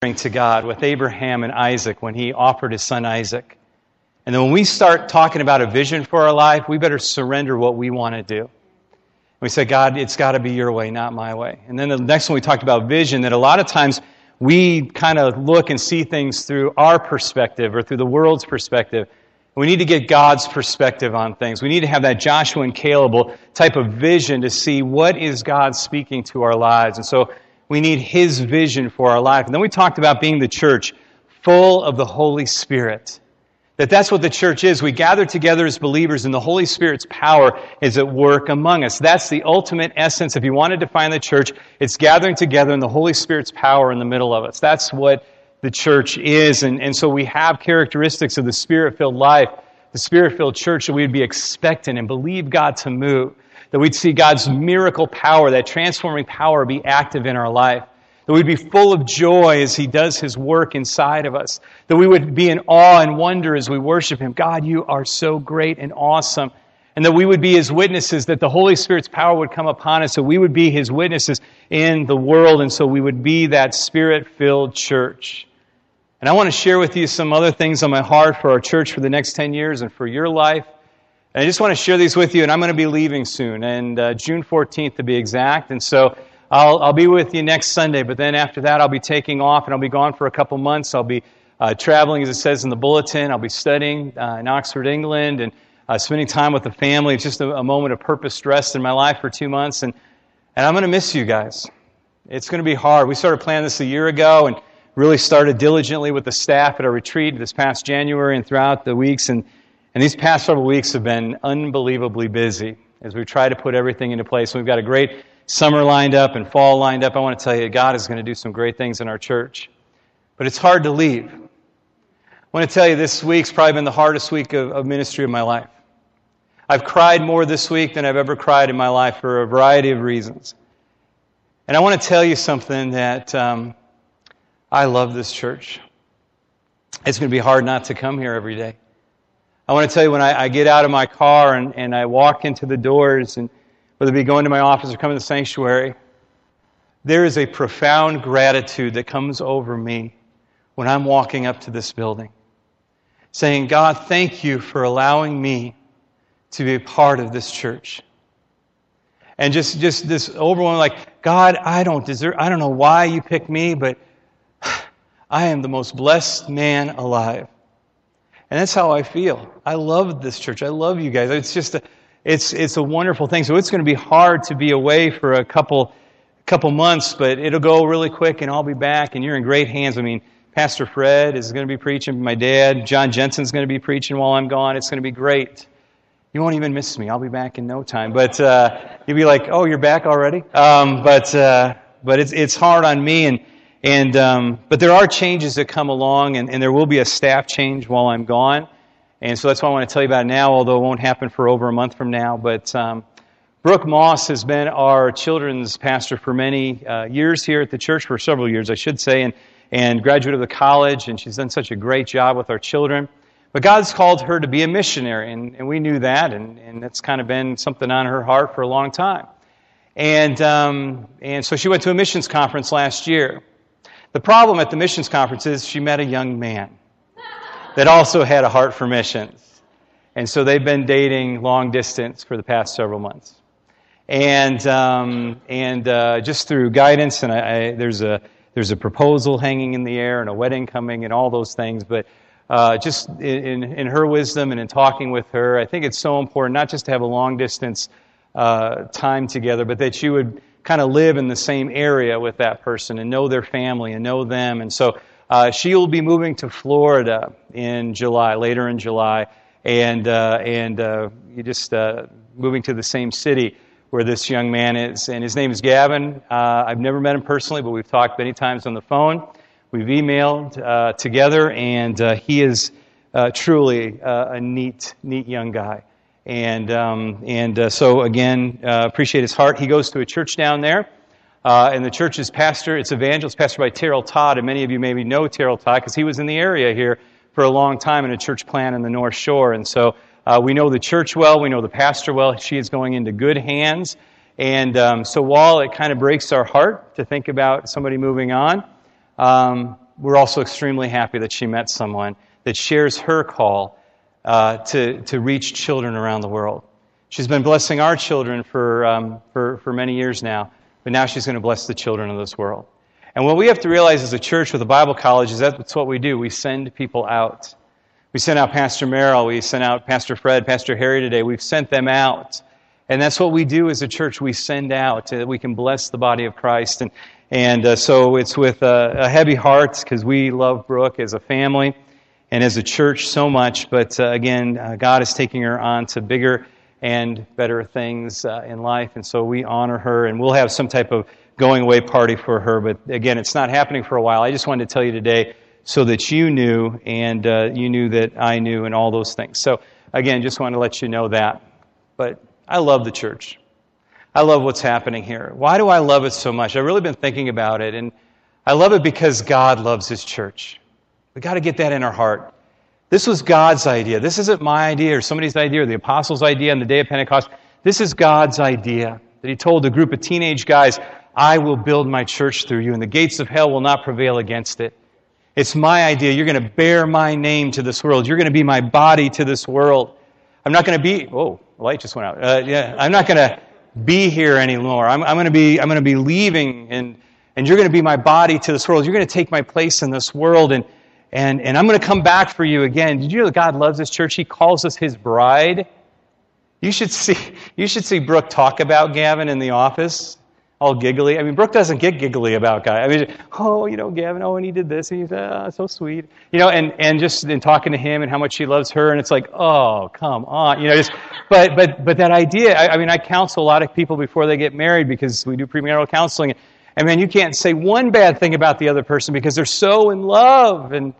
to God with Abraham and Isaac when he offered his son Isaac. And then when we start talking about a vision for our life, we better surrender what we want to do. We say, God, it's got to be your way, not my way. And then the next one we talked about vision, that a lot of times we kind of look and see things through our perspective or through the world's perspective. We need to get God's perspective on things. We need to have that Joshua and Caleb type of vision to see what is God speaking to our lives. And so we need His vision for our life. And then we talked about being the church full of the Holy Spirit. That that's what the church is. We gather together as believers and the Holy Spirit's power is at work among us. That's the ultimate essence. If you want to define the church, it's gathering together and the Holy Spirit's power in the middle of us. That's what the church is. And, and so we have characteristics of the Spirit filled life, the Spirit filled church that we'd be expectant and believe God to move that we'd see God's miracle power, that transforming power be active in our life. That we'd be full of joy as He does His work inside of us. That we would be in awe and wonder as we worship Him. God, you are so great and awesome. And that we would be His witnesses, that the Holy Spirit's power would come upon us, so we would be His witnesses in the world, and so we would be that Spirit filled church. And I want to share with you some other things on my heart for our church for the next 10 years and for your life. And I just want to share these with you, and I'm going to be leaving soon, and uh, June 14th to be exact. And so I'll, I'll be with you next Sunday, but then after that, I'll be taking off, and I'll be gone for a couple months. I'll be uh, traveling, as it says in the bulletin. I'll be studying uh, in Oxford, England, and uh, spending time with the family. It's just a, a moment of purpose rest in my life for two months, and, and I'm going to miss you guys. It's going to be hard. We started planning this a year ago, and really started diligently with the staff at our retreat this past January and throughout the weeks, and and these past several weeks have been unbelievably busy as we try to put everything into place. We've got a great summer lined up and fall lined up. I want to tell you, God is going to do some great things in our church. But it's hard to leave. I want to tell you, this week's probably been the hardest week of, of ministry of my life. I've cried more this week than I've ever cried in my life for a variety of reasons. And I want to tell you something that um, I love this church. It's going to be hard not to come here every day. I want to tell you when I, I get out of my car and, and I walk into the doors, and whether it be going to my office or coming to the sanctuary, there is a profound gratitude that comes over me when I'm walking up to this building, saying, God, thank you for allowing me to be a part of this church. And just, just this overwhelming, like, God, I don't deserve, I don't know why you picked me, but I am the most blessed man alive. And that's how I feel. I love this church. I love you guys. It's just a, it's, it's a wonderful thing. So it's going to be hard to be away for a couple, couple months, but it'll go really quick and I'll be back and you're in great hands. I mean, Pastor Fred is going to be preaching. My dad, John Jensen's going to be preaching while I'm gone. It's going to be great. You won't even miss me. I'll be back in no time. But uh, you'll be like, "Oh, you're back already." Um, but uh, but it's it's hard on me, and and, um, but there are changes that come along, and, and, there will be a staff change while I'm gone. And so that's why I want to tell you about now, although it won't happen for over a month from now. But um, Brooke Moss has been our children's pastor for many uh, years here at the church, for several years, I should say, and, and graduate of the college, and she's done such a great job with our children. But God's called her to be a missionary, and, and we knew that, and, and that's kind of been something on her heart for a long time. And, um, and so she went to a missions conference last year. The problem at the missions conference is she met a young man that also had a heart for missions. And so they've been dating long distance for the past several months. And, um, and uh, just through guidance, and I, I, there's, a, there's a proposal hanging in the air and a wedding coming and all those things, but uh, just in, in her wisdom and in talking with her, I think it's so important not just to have a long distance uh, time together, but that you would kind of live in the same area with that person and know their family and know them. And so uh, she will be moving to Florida in July, later in July, and uh, and uh, you just uh, moving to the same city where this young man is. And his name is Gavin. Uh, I've never met him personally, but we've talked many times on the phone. We've emailed uh, together, and he is truly a neat, neat young guy. And, um, and uh, so, again, uh, appreciate his heart. He goes to a church down there. Uh, and the church's pastor, it's evangelist, pastor by Terrell Todd. And many of you maybe know Terrell Todd because he was in the area here for a long time in a church plant in the North Shore. And so uh, we know the church well. We know the pastor well. She is going into good hands. And um, so while it kind of breaks our heart to think about somebody moving on, um, we're also extremely happy that she met someone that shares her call uh, to, to reach children around the world. She's been blessing our children for, um, for, for many years now, but now she's going to bless the children of this world. And what we have to realize as a church with a Bible college is that's what we do. We send people out. We sent out Pastor Merrill. We sent out Pastor Fred, Pastor Harry today. We've sent them out. And that's what we do as a church. We send out that we can bless the body of Christ. And, and uh, so it's with a, a heavy heart because we love Brooke as a family and as a church so much. But uh, again, uh, God is taking her on to bigger and better things uh, in life. And so we honor her and we'll have some type of going away party for her. But again, it's not happening for a while. I just wanted to tell you today so that you knew and uh, you knew that I knew and all those things. So again, just wanted to let you know that. But I love the church. I love what's happening here. Why do I love it so much? I've really been thinking about it, and I love it because God loves His church. We've got to get that in our heart. This was God's idea. This isn't my idea or somebody's idea or the apostles' idea on the day of Pentecost. This is God's idea that He told a group of teenage guys, I will build my church through you, and the gates of hell will not prevail against it. It's my idea. You're going to bear my name to this world. You're going to be my body to this world. I'm not going to be, oh, light just went out. Uh, yeah, I'm not going to be here anymore. I'm, I'm going to be, I'm going to be leaving and, and you're going to be my body to this world. You're going to take my place in this world and, and, and I'm going to come back for you again. Did you know that God loves this church? He calls us his bride. You should see, you should see Brooke talk about Gavin in the office all giggly. I mean, Brooke doesn't get giggly about guy. I mean, oh, you know, Gavin, oh, and he did this, and he's uh, so sweet. You know, and, and just in talking to him and how much she loves her, and it's like, oh, come on. You know, just, but, but, but that idea, I, I mean, I counsel a lot of people before they get married because we do premarital counseling. And man, you can't say one bad thing about the other person because they're so in love. And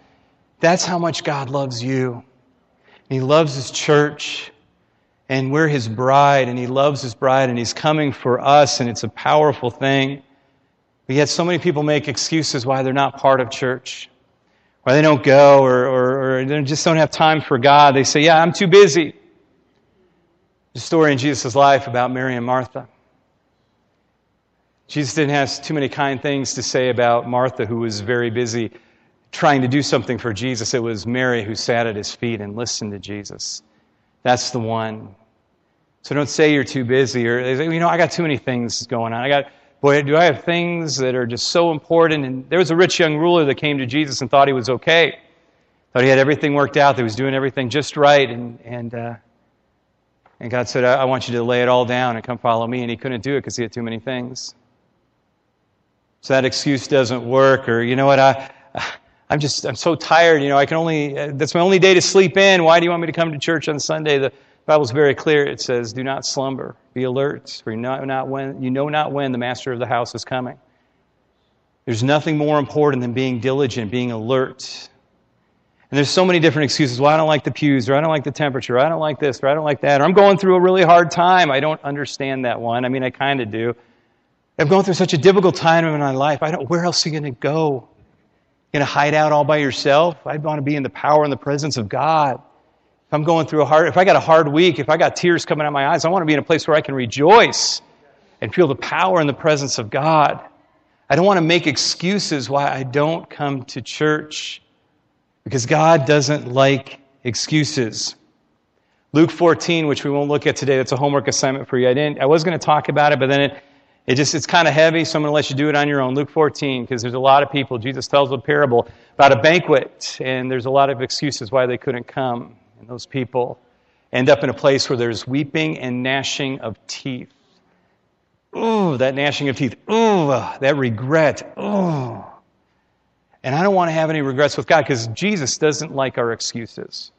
that's how much God loves you. And He loves his church and we're his bride, and he loves his bride, and he's coming for us, and it's a powerful thing. But yet, so many people make excuses why they're not part of church, why they don't go, or, or, or they just don't have time for God. They say, Yeah, I'm too busy. The story in Jesus' life about Mary and Martha. Jesus didn't have too many kind things to say about Martha, who was very busy trying to do something for Jesus. It was Mary who sat at his feet and listened to Jesus. That's the one. So don't say you're too busy or, you know, I got too many things going on. I got, boy, do I have things that are just so important? And there was a rich young ruler that came to Jesus and thought he was okay. Thought he had everything worked out, that he was doing everything just right. And, and, uh, and God said, I, I want you to lay it all down and come follow me. And he couldn't do it because he had too many things. So that excuse doesn't work. Or, you know what, I, I'm just, I'm so tired. You know, I can only, that's my only day to sleep in. Why do you want me to come to church on Sunday? The Bible's very clear. It says, do not slumber. Be alert, for you know not when, you know not when the master of the house is coming. There's nothing more important than being diligent, being alert. And there's so many different excuses. Well, I don't like the pews, or I don't like the temperature, or I don't like this, or I don't like that, or I'm going through a really hard time. I don't understand that one. I mean, I kind of do. I'm going through such a difficult time in my life. I don't, where else are you going to go? You're going to hide out all by yourself? I want to be in the power and the presence of God. If I'm going through a hard, if I got a hard week, if I got tears coming out of my eyes, I want to be in a place where I can rejoice and feel the power and the presence of God. I don't want to make excuses why I don't come to church because God doesn't like excuses. Luke 14, which we won't look at today, that's a homework assignment for you. I didn't, I was going to talk about it, but then it, it just, it's kind of heavy, so I'm going to let you do it on your own. Luke 14, because there's a lot of people. Jesus tells a parable about a banquet, and there's a lot of excuses why they couldn't come. And those people end up in a place where there's weeping and gnashing of teeth. Ooh, that gnashing of teeth. Ooh, that regret. Ooh. And I don't want to have any regrets with God because Jesus doesn't like our excuses.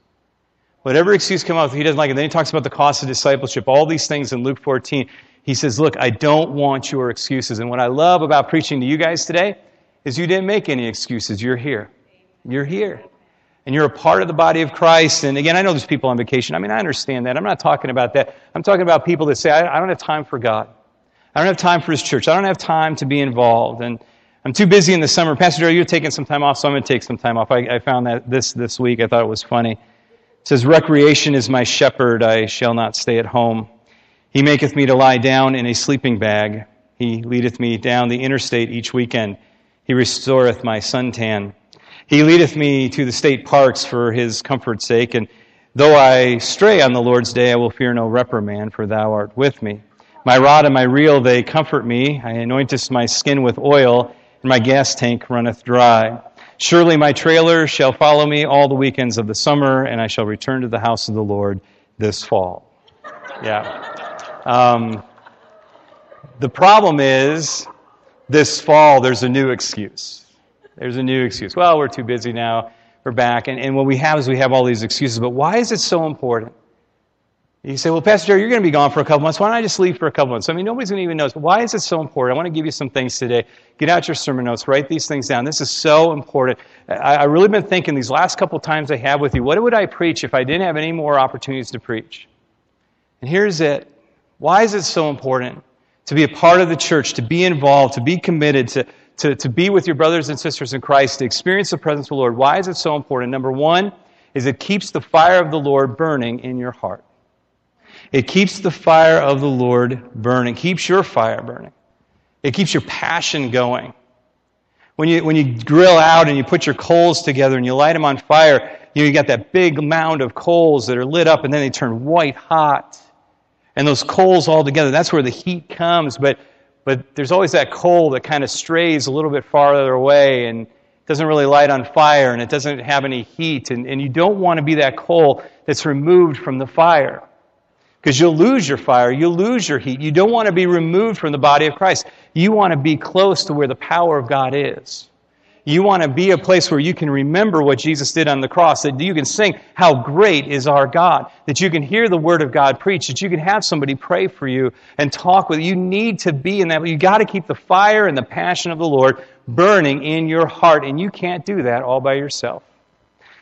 Whatever excuse come up, he doesn't like it. Then he talks about the cost of discipleship, all these things in Luke 14. He says, Look, I don't want your excuses. And what I love about preaching to you guys today is you didn't make any excuses. You're here. You're here. And you're a part of the body of Christ. And again, I know there's people on vacation. I mean, I understand that. I'm not talking about that. I'm talking about people that say, I, don't have time for God. I don't have time for His church. I don't have time to be involved. And I'm too busy in the summer. Pastor Joe, you're taking some time off, so I'm going to take some time off. I, I found that this this week. I thought it was funny. It says, Recreation is my shepherd. I shall not stay at home. He maketh me to lie down in a sleeping bag. He leadeth me down the interstate each weekend. He restoreth my suntan. He leadeth me to the state parks for his comfort's sake, and though I stray on the Lord's day, I will fear no reprimand, for thou art with me. My rod and my reel, they comfort me. I anointest my skin with oil, and my gas tank runneth dry. Surely my trailer shall follow me all the weekends of the summer, and I shall return to the house of the Lord this fall. Yeah. Um, the problem is, this fall, there's a new excuse. There's a new excuse. Well, we're too busy now. We're back. And, and what we have is we have all these excuses. But why is it so important? You say, well, Pastor Jerry, you're going to be gone for a couple months. Why don't I just leave for a couple months? I mean, nobody's going to even know. Why is it so important? I want to give you some things today. Get out your sermon notes. Write these things down. This is so important. I, have really been thinking these last couple times I have with you, what would I preach if I didn't have any more opportunities to preach? And here's it. Why is it so important to be a part of the church, to be involved, to be committed, to, to, to be with your brothers and sisters in Christ, to experience the presence of the Lord? Why is it so important? Number one is it keeps the fire of the Lord burning in your heart. It keeps the fire of the Lord burning, keeps your fire burning. It keeps your passion going. When you, when you grill out and you put your coals together and you light them on fire, you, know, you got that big mound of coals that are lit up and then they turn white hot. And those coals all together, that's where the heat comes. But, but there's always that coal that kind of strays a little bit farther away and doesn't really light on fire and it doesn't have any heat. And, and you don't want to be that coal that's removed from the fire because you'll lose your fire, you'll lose your heat. You don't want to be removed from the body of Christ. You want to be close to where the power of God is. You want to be a place where you can remember what Jesus did on the cross, that you can sing, How great is our God, that you can hear the Word of God preached, that you can have somebody pray for you and talk with you. You need to be in that. You got to keep the fire and the passion of the Lord burning in your heart, and you can't do that all by yourself.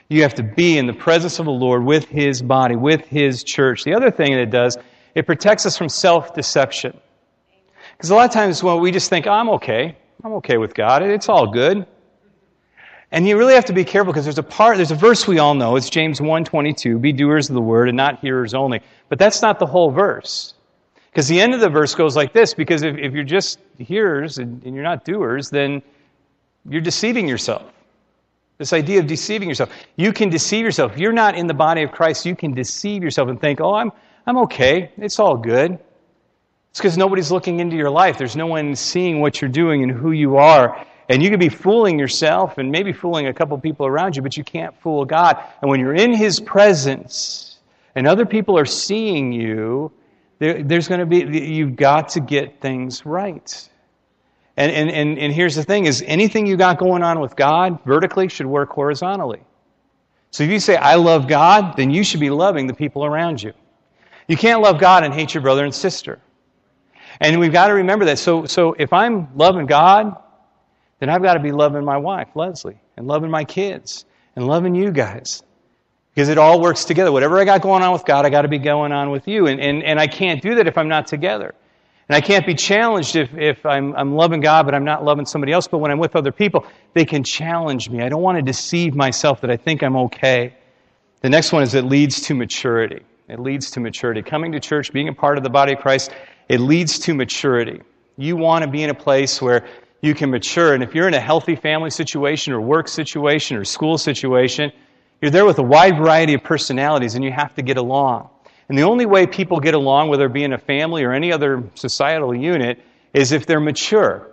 You have to be in the presence of the Lord with His body, with His church. The other thing that it does, it protects us from self deception. Because a lot of times when we just think, I'm okay, I'm okay with God, it's all good. And you really have to be careful because there's a part, there's a verse we all know. It's James 1:22, be doers of the word and not hearers only. But that's not the whole verse. Because the end of the verse goes like this, because if, if you're just hearers and, and you're not doers, then you're deceiving yourself. This idea of deceiving yourself. You can deceive yourself. If you're not in the body of Christ, you can deceive yourself and think, oh, I'm, I'm okay. It's all good. It's because nobody's looking into your life. There's no one seeing what you're doing and who you are. And you could be fooling yourself and maybe fooling a couple people around you, but you can't fool God. And when you're in His presence and other people are seeing you, there, there's going to be, you've got to get things right. And, and, and, and here's the thing is anything you got going on with God vertically should work horizontally. So if you say, I love God, then you should be loving the people around you. You can't love God and hate your brother and sister. And we've got to remember that. So, so if I'm loving God, then I've got to be loving my wife, Leslie, and loving my kids, and loving you guys. Because it all works together. Whatever I got going on with God, I got to be going on with you. And, and, and I can't do that if I'm not together. And I can't be challenged if, if I'm, I'm loving God, but I'm not loving somebody else. But when I'm with other people, they can challenge me. I don't want to deceive myself that I think I'm okay. The next one is it leads to maturity. It leads to maturity. Coming to church, being a part of the body of Christ, it leads to maturity. You want to be in a place where you can mature. And if you're in a healthy family situation or work situation or school situation, you're there with a wide variety of personalities and you have to get along. And the only way people get along, whether it be in a family or any other societal unit, is if they're mature.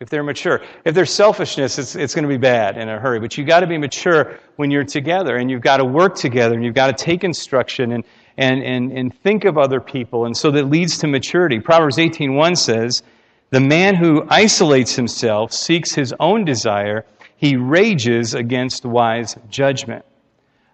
If they're mature. If there's selfishness, it's, it's going to be bad in a hurry. But you've got to be mature when you're together, and you've got to work together, and you've got to take instruction and, and, and, and think of other people. And so that leads to maturity. Proverbs 18.1 says, The man who isolates himself seeks his own desire. He rages against wise judgment.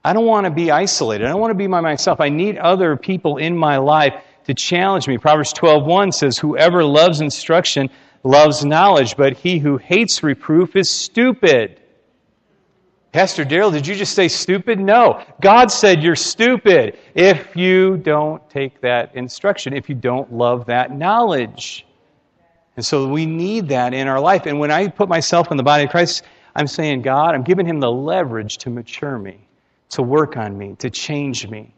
I don't want to be isolated. I don't want to be by myself. I need other people in my life to challenge me. Proverbs 12:1 says, "Whoever loves instruction loves knowledge, but he who hates reproof is stupid." Pastor Daryl, did you just say stupid? No. God said you're stupid if you don't take that instruction, if you don't love that knowledge. And so we need that in our life. And when I put myself in the body of Christ, I'm saying, God, I'm giving him the leverage to mature me to work on me, to change me.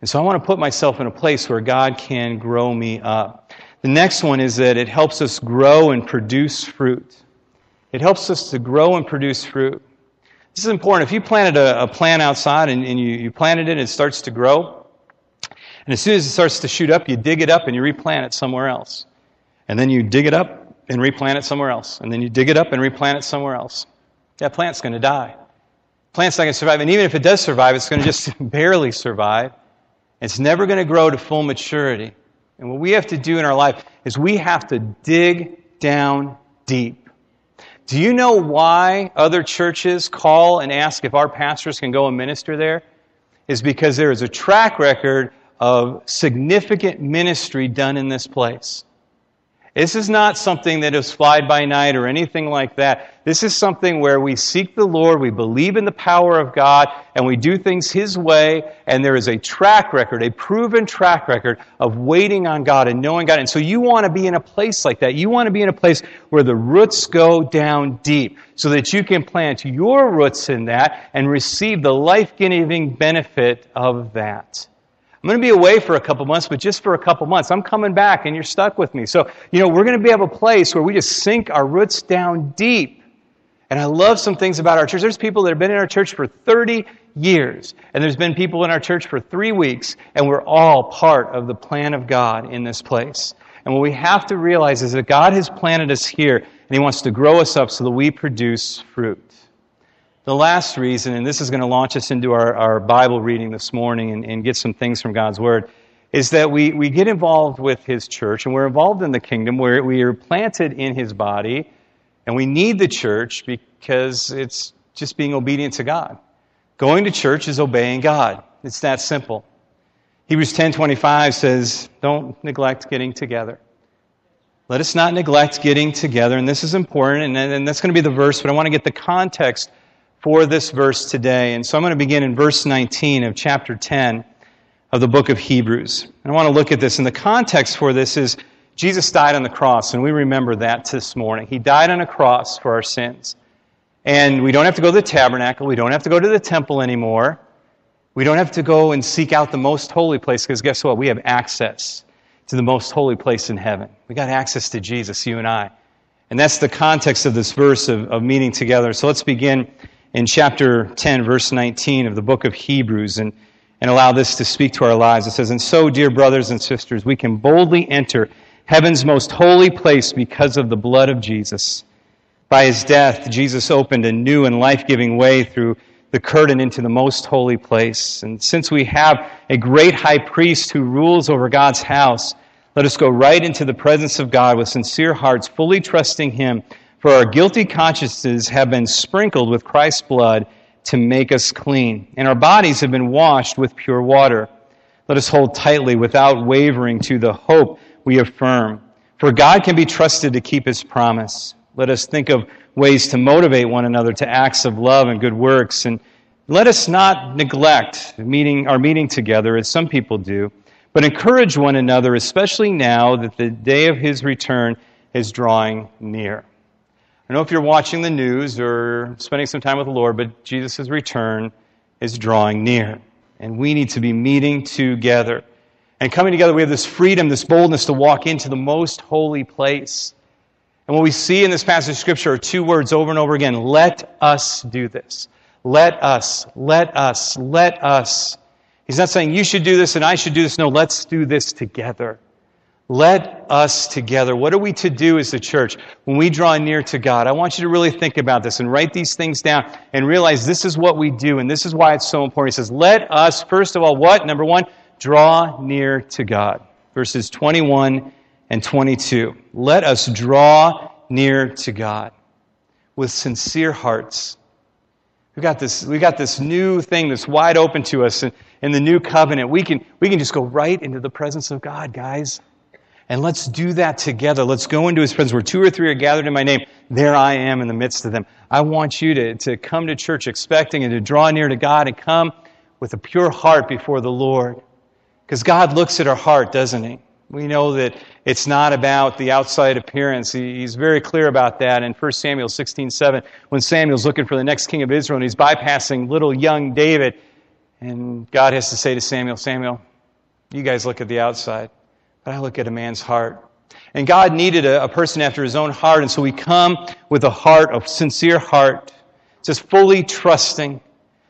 And so I want to put myself in a place where God can grow me up. The next one is that it helps us grow and produce fruit. It helps us to grow and produce fruit. This is important. If you planted a, a plant outside and, and you, you planted it and it starts to grow, and as soon as it starts to shoot up, you dig it up and you replant it somewhere else. And then you dig it up and replant it somewhere else. And then you dig it up and replant it somewhere else. That plant's going to die. Plant's not going to survive. And even if it does survive, it's going to just barely survive. It's never going to grow to full maturity. And what we have to do in our life is we have to dig down deep. Do you know why other churches call and ask if our pastors can go and minister there? Is because there is a track record of significant ministry done in this place. This is not something that is fly by night or anything like that. This is something where we seek the Lord, we believe in the power of God, and we do things His way, and there is a track record, a proven track record of waiting on God and knowing God. And so you want to be in a place like that. You want to be in a place where the roots go down deep so that you can plant your roots in that and receive the life giving benefit of that. I'm going to be away for a couple months, but just for a couple months. I'm coming back and you're stuck with me. So, you know, we're going to be at a place where we just sink our roots down deep. And I love some things about our church. There's people that have been in our church for 30 years, and there's been people in our church for three weeks, and we're all part of the plan of God in this place. And what we have to realize is that God has planted us here, and He wants to grow us up so that we produce fruit. The last reason, and this is going to launch us into our, our Bible reading this morning and, and get some things from God's Word, is that we, we get involved with His church and we're involved in the kingdom where we are planted in His body and we need the church because it's just being obedient to God. Going to church is obeying God. It's that simple. Hebrews 10:25 says, "Don't neglect getting together." Let us not neglect getting together, and this is important, and, and that's going to be the verse, but I want to get the context for this verse today. And so I'm going to begin in verse 19 of chapter 10 of the book of Hebrews. And I want to look at this. And the context for this is Jesus died on the cross, and we remember that this morning. He died on a cross for our sins. And we don't have to go to the tabernacle. We don't have to go to the temple anymore. We don't have to go and seek out the most holy place because guess what? We have access to the most holy place in heaven. We got access to Jesus, you and I. And that's the context of this verse of, of meeting together. So let's begin in chapter 10, verse 19 of the book of Hebrews and, and allow this to speak to our lives. It says, And so, dear brothers and sisters, we can boldly enter heaven's most holy place because of the blood of Jesus. By his death, Jesus opened a new and life giving way through the curtain into the most holy place. And since we have a great high priest who rules over God's house, let us go right into the presence of God with sincere hearts, fully trusting him for our guilty consciences have been sprinkled with Christ's blood to make us clean, and our bodies have been washed with pure water. Let us hold tightly without wavering to the hope we affirm. For God can be trusted to keep his promise. Let us think of ways to motivate one another to acts of love and good works. And let us not neglect meeting, our meeting together, as some people do, but encourage one another, especially now that the day of his return is drawing near. I know if you're watching the news or spending some time with the Lord, but Jesus' return is drawing near. And we need to be meeting together. And coming together, we have this freedom, this boldness to walk into the most holy place. And what we see in this passage of Scripture are two words over and over again let us do this. Let us, let us, let us. He's not saying you should do this and I should do this. No, let's do this together. Let us together. What are we to do as a church when we draw near to God? I want you to really think about this and write these things down and realize this is what we do and this is why it's so important. He says, let us, first of all, what? Number one, draw near to God. Verses 21 and 22. Let us draw near to God with sincere hearts. We've got this, we got this new thing that's wide open to us in, in the new covenant. We can, we can just go right into the presence of God, guys. And let's do that together. Let's go into his presence where two or three are gathered in my name. There I am in the midst of them. I want you to, to come to church expecting and to draw near to God and come with a pure heart before the Lord. Because God looks at our heart, doesn't he? We know that it's not about the outside appearance. He's very clear about that in 1 Samuel 16 7, when Samuel's looking for the next king of Israel and he's bypassing little young David. And God has to say to Samuel, Samuel, you guys look at the outside. But I look at a man's heart. And God needed a, a person after his own heart, and so we come with a heart, a sincere heart, just fully trusting.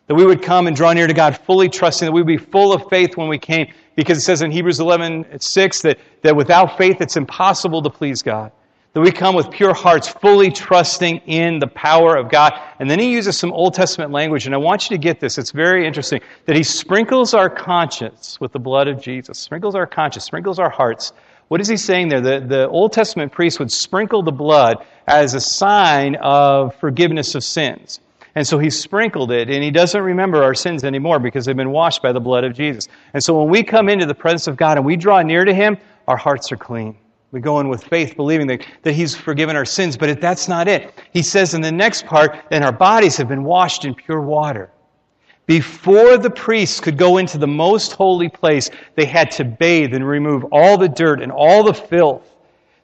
That we would come and draw near to God fully trusting, that we would be full of faith when we came. Because it says in Hebrews 11, 6 that, that without faith it's impossible to please God. That we come with pure hearts, fully trusting in the power of God. And then he uses some Old Testament language, and I want you to get this. It's very interesting. That he sprinkles our conscience with the blood of Jesus. Sprinkles our conscience, sprinkles our hearts. What is he saying there? The, the Old Testament priest would sprinkle the blood as a sign of forgiveness of sins. And so he sprinkled it, and he doesn't remember our sins anymore because they've been washed by the blood of Jesus. And so when we come into the presence of God and we draw near to him, our hearts are clean. We go in with faith, believing that, that He's forgiven our sins, but that's not it. He says in the next part, then our bodies have been washed in pure water. Before the priests could go into the most holy place, they had to bathe and remove all the dirt and all the filth.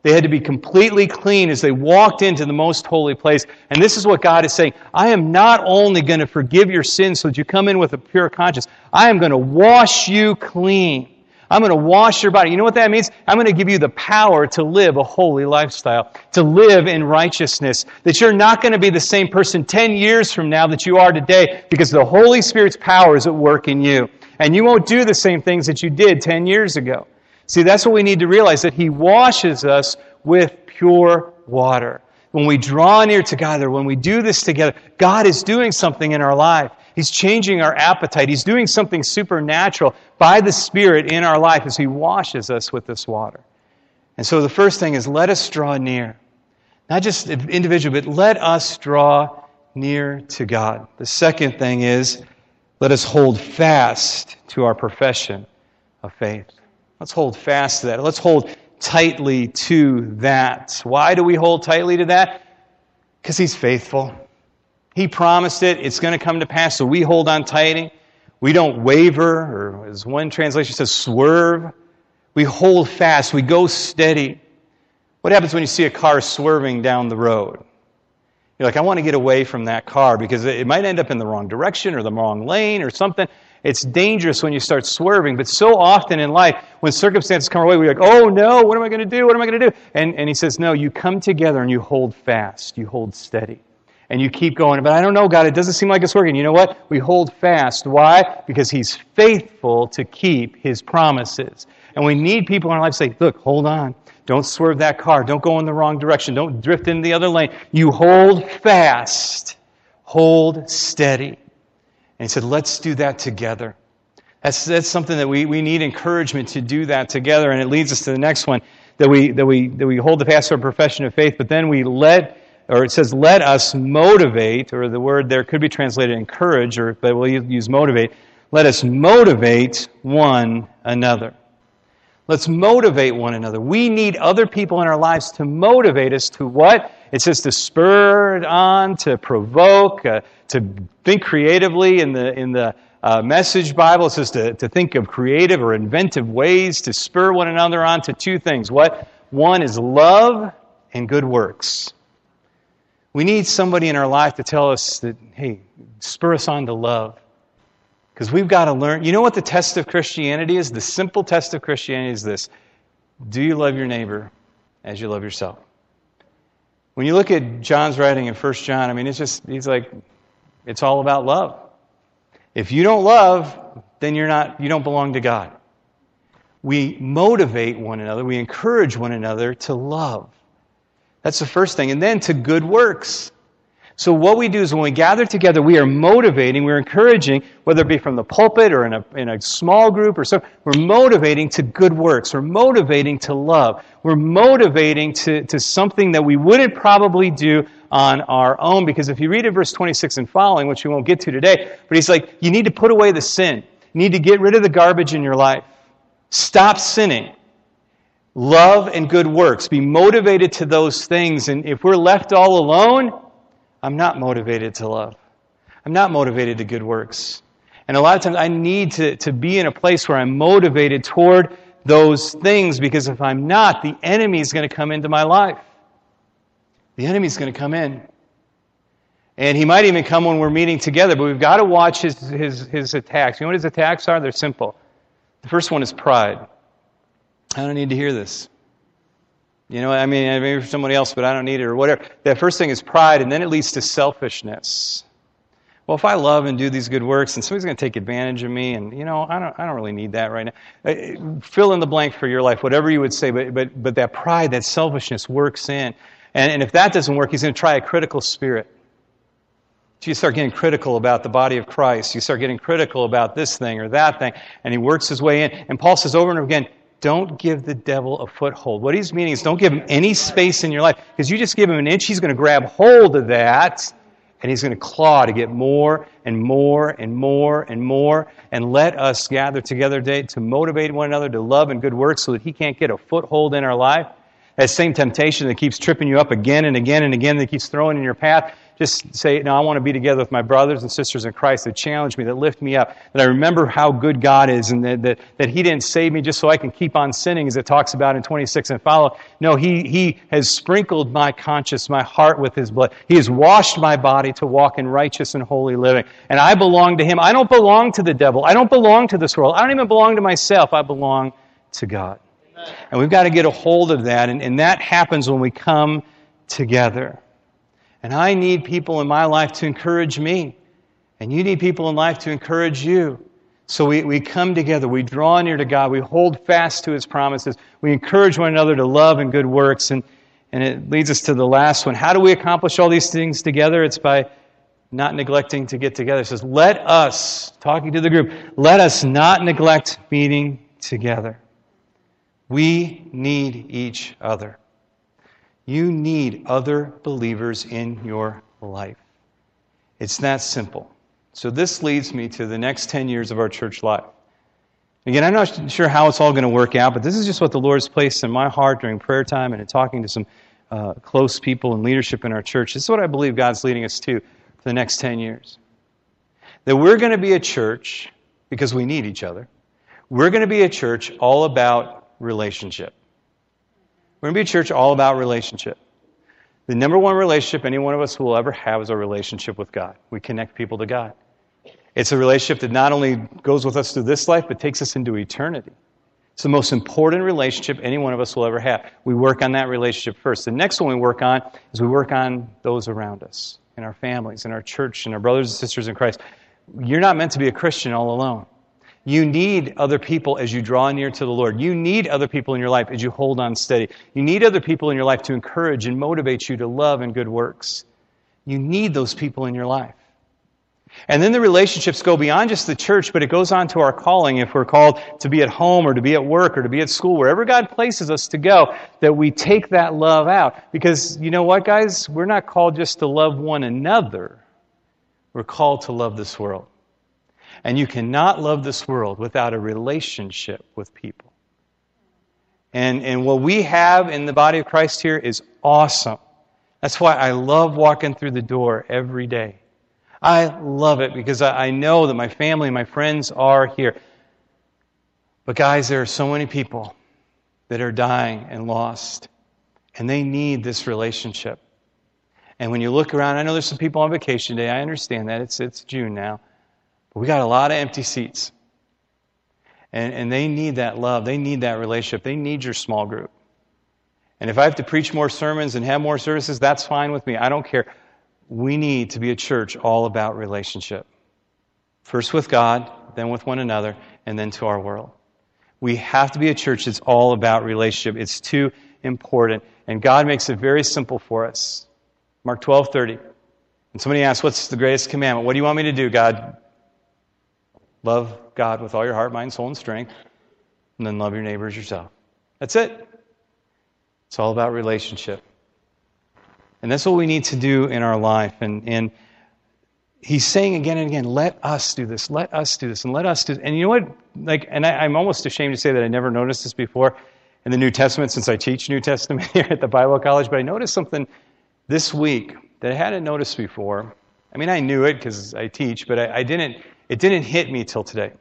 They had to be completely clean as they walked into the most holy place. And this is what God is saying. I am not only going to forgive your sins so that you come in with a pure conscience, I am going to wash you clean. I'm going to wash your body. You know what that means? I'm going to give you the power to live a holy lifestyle, to live in righteousness. That you're not going to be the same person 10 years from now that you are today because the Holy Spirit's power is at work in you. And you won't do the same things that you did 10 years ago. See, that's what we need to realize that He washes us with pure water. When we draw near together, when we do this together, God is doing something in our life. He's changing our appetite. He's doing something supernatural by the Spirit in our life as He washes us with this water. And so the first thing is let us draw near. Not just individual, but let us draw near to God. The second thing is let us hold fast to our profession of faith. Let's hold fast to that. Let's hold tightly to that. Why do we hold tightly to that? Because He's faithful. He promised it. It's going to come to pass. So we hold on tightly. We don't waver, or as one translation says, swerve. We hold fast. We go steady. What happens when you see a car swerving down the road? You're like, I want to get away from that car because it might end up in the wrong direction or the wrong lane or something. It's dangerous when you start swerving. But so often in life, when circumstances come our way, we're like, oh no, what am I going to do? What am I going to do? And, and he says, no, you come together and you hold fast. You hold steady and you keep going. But I don't know, God, it doesn't seem like it's working. You know what? We hold fast. Why? Because He's faithful to keep His promises. And we need people in our life to say, look, hold on. Don't swerve that car. Don't go in the wrong direction. Don't drift into the other lane. You hold fast. Hold steady. And he said, let's do that together. That's, that's something that we, we need encouragement to do that together. And it leads us to the next one that we, that we, that we hold the pastoral profession of faith, but then we let or it says, let us motivate, or the word there could be translated encourage, or but we'll use motivate. Let us motivate one another. Let's motivate one another. We need other people in our lives to motivate us to what? It says to spur on, to provoke, uh, to think creatively. In the, in the uh, Message Bible, it says to, to think of creative or inventive ways to spur one another on to two things. What? One is love and good works. We need somebody in our life to tell us that, hey, spur us on to love. Because we've got to learn. You know what the test of Christianity is? The simple test of Christianity is this Do you love your neighbor as you love yourself? When you look at John's writing in 1 John, I mean, it's just, he's like, it's all about love. If you don't love, then you're not, you don't belong to God. We motivate one another, we encourage one another to love. That's the first thing. And then to good works. So what we do is when we gather together, we are motivating, we're encouraging, whether it be from the pulpit or in a, in a small group or so, we're motivating to good works. We're motivating to love. We're motivating to, to something that we wouldn't probably do on our own. Because if you read in verse 26 and following, which we won't get to today, but he's like, you need to put away the sin. You need to get rid of the garbage in your life. Stop sinning love and good works. Be motivated to those things. And if we're left all alone, I'm not motivated to love. I'm not motivated to good works. And a lot of times I need to, to be in a place where I'm motivated toward those things because if I'm not, the enemy is going to come into my life. The enemy is going to come in. And he might even come when we're meeting together, but we've got to watch his, his, his attacks. You know what his attacks are? They're simple. The first one is pride. I don't need to hear this. You know, I mean, maybe for somebody else, but I don't need it or whatever. The first thing is pride, and then it leads to selfishness. well, if I love and do these good works and somebody's going to take advantage of me and, you know, I don't, I don't really need that right now. Uh, fill in the blank for your life, whatever you would say, but, but, but that pride, that selfishness works in. And, and if that doesn't work, he's going to try a critical spirit. So you start getting critical about the body of Christ. You start getting critical about this thing or that thing. And he works his way in. And Paul says over and over again, don't give the devil a foothold. What he's meaning is don't give him any space in your life. Because you just give him an inch, he's going to grab hold of that and he's going to claw to get more and more and more and more. And let us gather together today to motivate one another to love and good works so that he can't get a foothold in our life. That same temptation that keeps tripping you up again and again and again, that keeps throwing in your path, just say, no, I want to be together with my brothers and sisters in Christ that challenge me, that lift me up, that I remember how good God is and that, that, that He didn't save me just so I can keep on sinning as it talks about in 26 and follow. No, He, he has sprinkled my conscience, my heart with His blood. He has washed my body to walk in righteous and holy living. And I belong to Him. I don't belong to the devil. I don't belong to this world. I don't even belong to myself. I belong to God. And we've got to get a hold of that. And, and that happens when we come together. And I need people in my life to encourage me. And you need people in life to encourage you. So we, we come together, we draw near to God, we hold fast to His promises, we encourage one another to love and good works. And, and it leads us to the last one. How do we accomplish all these things together? It's by not neglecting to get together. It says, let us, talking to the group, let us not neglect meeting together. We need each other. You need other believers in your life. It's that simple. So, this leads me to the next 10 years of our church life. Again, I'm not sure how it's all going to work out, but this is just what the Lord's placed in my heart during prayer time and in talking to some uh, close people and leadership in our church. This is what I believe God's leading us to for the next 10 years. That we're going to be a church because we need each other. We're going to be a church all about relationship. We're going to be a church all about relationship. The number one relationship any one of us will ever have is a relationship with God. We connect people to God. It's a relationship that not only goes with us through this life, but takes us into eternity. It's the most important relationship any one of us will ever have. We work on that relationship first. The next one we work on is we work on those around us, in our families, in our church, in our brothers and sisters in Christ. You're not meant to be a Christian all alone. You need other people as you draw near to the Lord. You need other people in your life as you hold on steady. You need other people in your life to encourage and motivate you to love and good works. You need those people in your life. And then the relationships go beyond just the church, but it goes on to our calling. If we're called to be at home or to be at work or to be at school, wherever God places us to go, that we take that love out. Because you know what, guys? We're not called just to love one another. We're called to love this world. And you cannot love this world without a relationship with people. And, and what we have in the body of Christ here is awesome. That's why I love walking through the door every day. I love it because I know that my family and my friends are here. But, guys, there are so many people that are dying and lost, and they need this relationship. And when you look around, I know there's some people on vacation day. I understand that. It's, it's June now. We got a lot of empty seats. And, and they need that love. They need that relationship. They need your small group. And if I have to preach more sermons and have more services, that's fine with me. I don't care. We need to be a church all about relationship. First with God, then with one another, and then to our world. We have to be a church that's all about relationship. It's too important. And God makes it very simple for us. Mark 12, 30. And somebody asks, What's the greatest commandment? What do you want me to do, God? Love God with all your heart, mind, soul, and strength, and then love your neighbors yourself. That's it. It's all about relationship. And that's what we need to do in our life. And, and he's saying again and again, let us do this, let us do this, and let us do this. And you know what? Like, and I, I'm almost ashamed to say that I never noticed this before in the New Testament since I teach New Testament here at the Bible College, but I noticed something this week that I hadn't noticed before. I mean, I knew it because I teach, but I, I didn't it didn't hit me till today.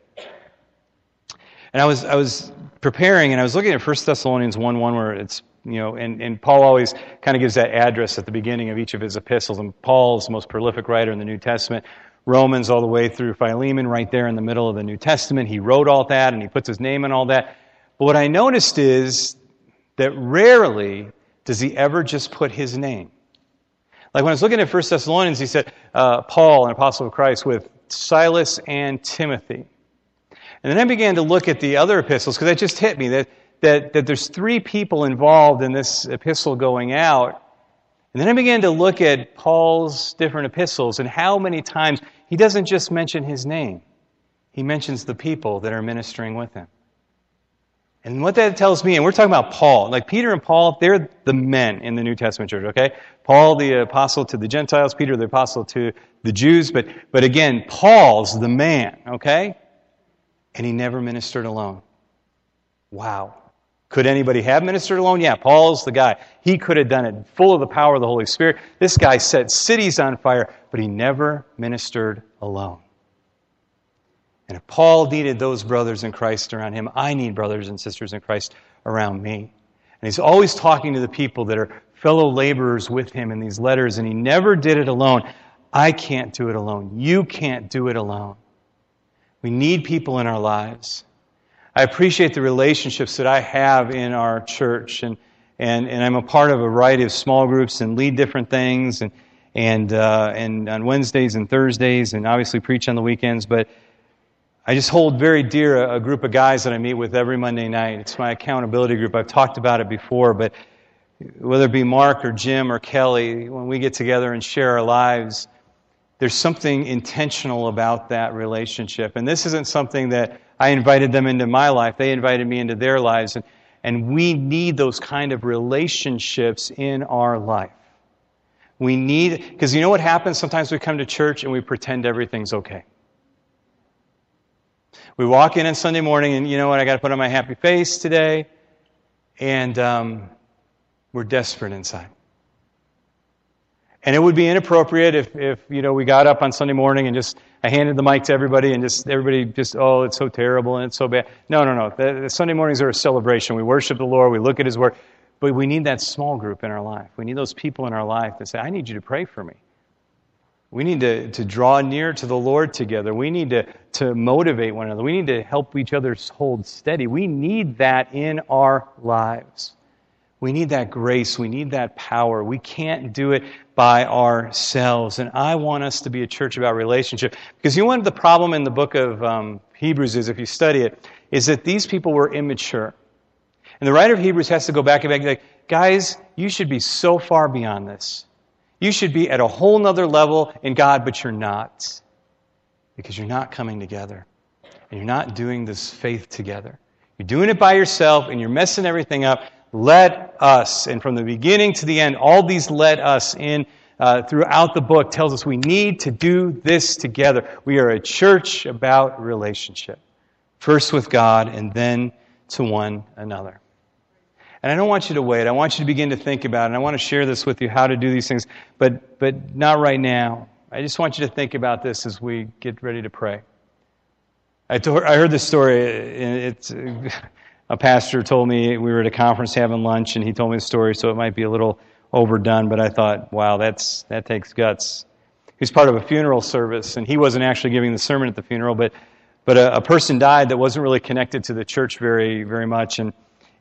And I was, I was preparing and I was looking at 1 Thessalonians 1 1, where it's, you know, and, and Paul always kind of gives that address at the beginning of each of his epistles. And Paul's the most prolific writer in the New Testament. Romans all the way through Philemon, right there in the middle of the New Testament. He wrote all that and he puts his name in all that. But what I noticed is that rarely does he ever just put his name. Like when I was looking at 1 Thessalonians, he said, uh, Paul, an apostle of Christ, with Silas and Timothy. And then I began to look at the other epistles because it just hit me that, that, that there's three people involved in this epistle going out. And then I began to look at Paul's different epistles and how many times he doesn't just mention his name, he mentions the people that are ministering with him. And what that tells me, and we're talking about Paul, like Peter and Paul, they're the men in the New Testament church, okay? Paul, the apostle to the Gentiles, Peter, the apostle to the Jews, but, but again, Paul's the man, okay? And he never ministered alone. Wow. Could anybody have ministered alone? Yeah, Paul's the guy. He could have done it, full of the power of the Holy Spirit. This guy set cities on fire, but he never ministered alone. And if Paul needed those brothers in Christ around him, I need brothers and sisters in Christ around me. And he's always talking to the people that are fellow laborers with him in these letters, and he never did it alone. I can't do it alone. You can't do it alone. We need people in our lives. I appreciate the relationships that I have in our church, and, and, and I'm a part of a variety of small groups and lead different things, and, and, uh, and on Wednesdays and Thursdays, and obviously preach on the weekends. But I just hold very dear a, a, group of guys that I meet with every Monday night. It's my accountability group. I've talked about it before, but whether it be Mark or Jim or Kelly, when we get together and share our lives, there's something intentional about that relationship. And this isn't something that I invited them into my life, they invited me into their lives. And, and we need those kind of relationships in our life. We need, because you know what happens? Sometimes we come to church and we pretend everything's okay. We walk in on Sunday morning, and you know what? I got to put on my happy face today. And um, we're desperate inside. And it would be inappropriate if, if, you know, we got up on Sunday morning and just, I handed the mic to everybody and just, everybody just, oh, it's so terrible and it's so bad. No, no, no. The, the Sunday mornings are a celebration. We worship the Lord, we look at His Word. But we need that small group in our life. We need those people in our life that say, I need you to pray for me. We need to, to draw near to the Lord together. We need to, to motivate one another. We need to help each other hold steady. We need that in our lives. We need that grace. We need that power. We can't do it by ourselves. And I want us to be a church about relationship. Because you know what the problem in the book of um, Hebrews is, if you study it, is that these people were immature. And the writer of Hebrews has to go back and back like, guys, you should be so far beyond this. You should be at a whole nother level in God, but you're not. Because you're not coming together. And you're not doing this faith together. You're doing it by yourself and you're messing everything up. Let us, and from the beginning to the end, all these let us in uh, throughout the book tells us we need to do this together. We are a church about relationship. First with God and then to one another. And I don't want you to wait. I want you to begin to think about it. And I want to share this with you, how to do these things, but, but not right now. I just want you to think about this as we get ready to pray. I, told, I heard this story. It's, a pastor told me we were at a conference having lunch, and he told me the story, so it might be a little overdone, but I thought, wow, that's, that takes guts. He was part of a funeral service, and he wasn't actually giving the sermon at the funeral, but, but a, a person died that wasn't really connected to the church very, very much. And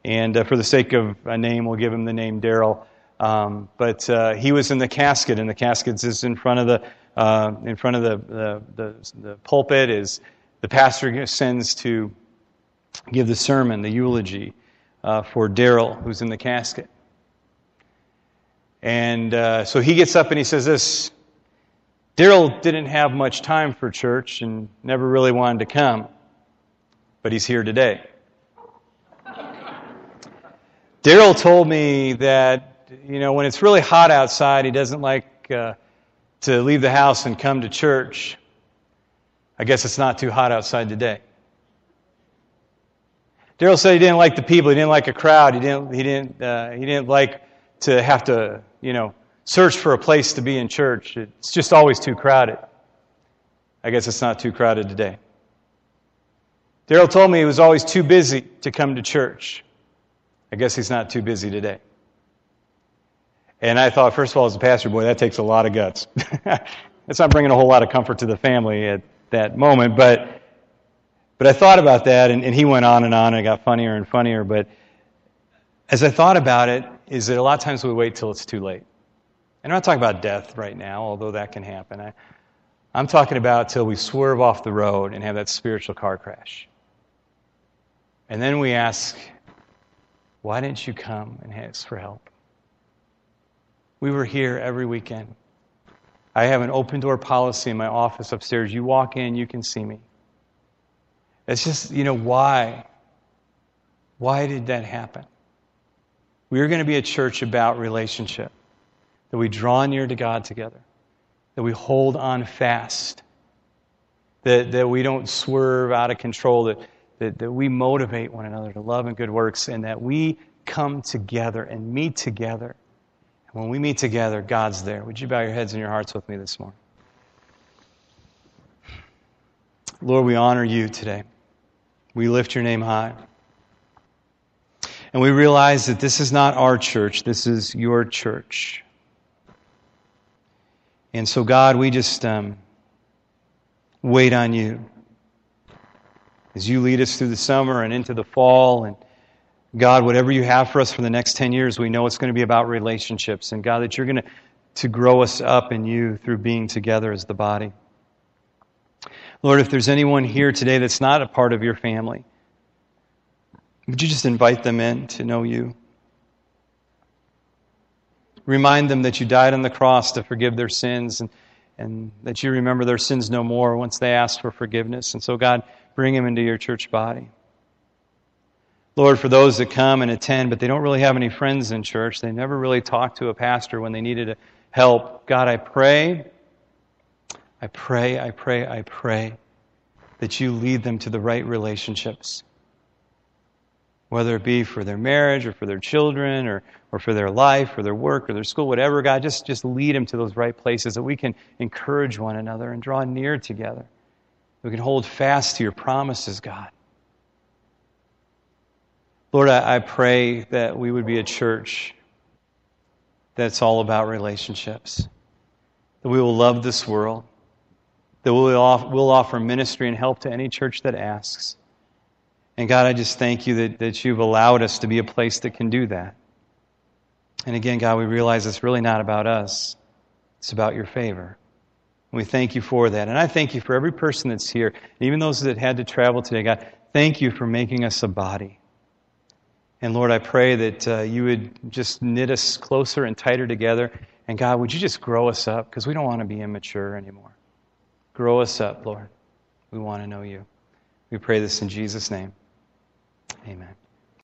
and uh, for the sake of a name, we'll give him the name Daryl. Um, but uh, he was in the casket, and the casket is in front of the uh, in front of the, the, the, the pulpit. Is the pastor sends to give the sermon, the eulogy uh, for Daryl, who's in the casket. And uh, so he gets up and he says this. Daryl didn't have much time for church and never really wanted to come, but he's here today. Daryl told me that, you know, when it's really hot outside, he doesn't like uh, to leave the house and come to church. I guess it's not too hot outside today. Daryl said he didn't like the people. He didn't like a crowd. He didn't, he didn't, uh, he didn't like to have to, you know, search for a place to be in church. It's just always too crowded. I guess it's not too crowded today. Daryl told me he was always too busy to come to church. I guess he's not too busy today. And I thought, first of all, as a pastor, boy, that takes a lot of guts. It's not bringing a whole lot of comfort to the family at that moment. But, but I thought about that, and, and he went on and on, and it got funnier and funnier. But as I thought about it, is that a lot of times we wait till it's too late. And I'm not talking about death right now, although that can happen. I, I'm talking about till we swerve off the road and have that spiritual car crash. And then we ask, why didn't you come and ask for help? We were here every weekend. I have an open door policy in my office upstairs. You walk in, you can see me. It's just, you know, why? Why did that happen? We are going to be a church about relationship, that we draw near to God together, that we hold on fast, that, that we don't swerve out of control, that, that, that we motivate one another to love and good works, and that we come together and meet together. And when we meet together, God's there. Would you bow your heads and your hearts with me this morning? Lord, we honor you today. We lift your name high. And we realize that this is not our church, this is your church. And so, God, we just um, wait on you as you lead us through the summer and into the fall. And God, whatever you have for us for the next 10 years, we know it's going to be about relationships. And God, that you're going to, to grow us up in you through being together as the body. Lord, if there's anyone here today that's not a part of your family, would you just invite them in to know you? Remind them that you died on the cross to forgive their sins and, and that you remember their sins no more once they ask for forgiveness. And so, God, bring them into your church body. Lord, for those that come and attend, but they don't really have any friends in church, they never really talked to a pastor when they needed help. God, I pray, I pray, I pray, I pray that you lead them to the right relationships whether it be for their marriage or for their children or, or for their life or their work or their school, whatever, God, just, just lead them to those right places that we can encourage one another and draw near together. We can hold fast to your promises, God. Lord, I, I pray that we would be a church that's all about relationships, that we will love this world, that we'll offer, ministry and help to any church that asks and God, I just thank you that, that you've allowed us to be a place that can do that. And again, God, we realize it's really not about us, it's about your favor. And we thank you for that. And I thank you for every person that's here, even those that had to travel today. God, thank you for making us a body. And Lord, I pray that uh, you would just knit us closer and tighter together. And God, would you just grow us up? Because we don't want to be immature anymore. Grow us up, Lord. We want to know you. We pray this in Jesus' name. Amen.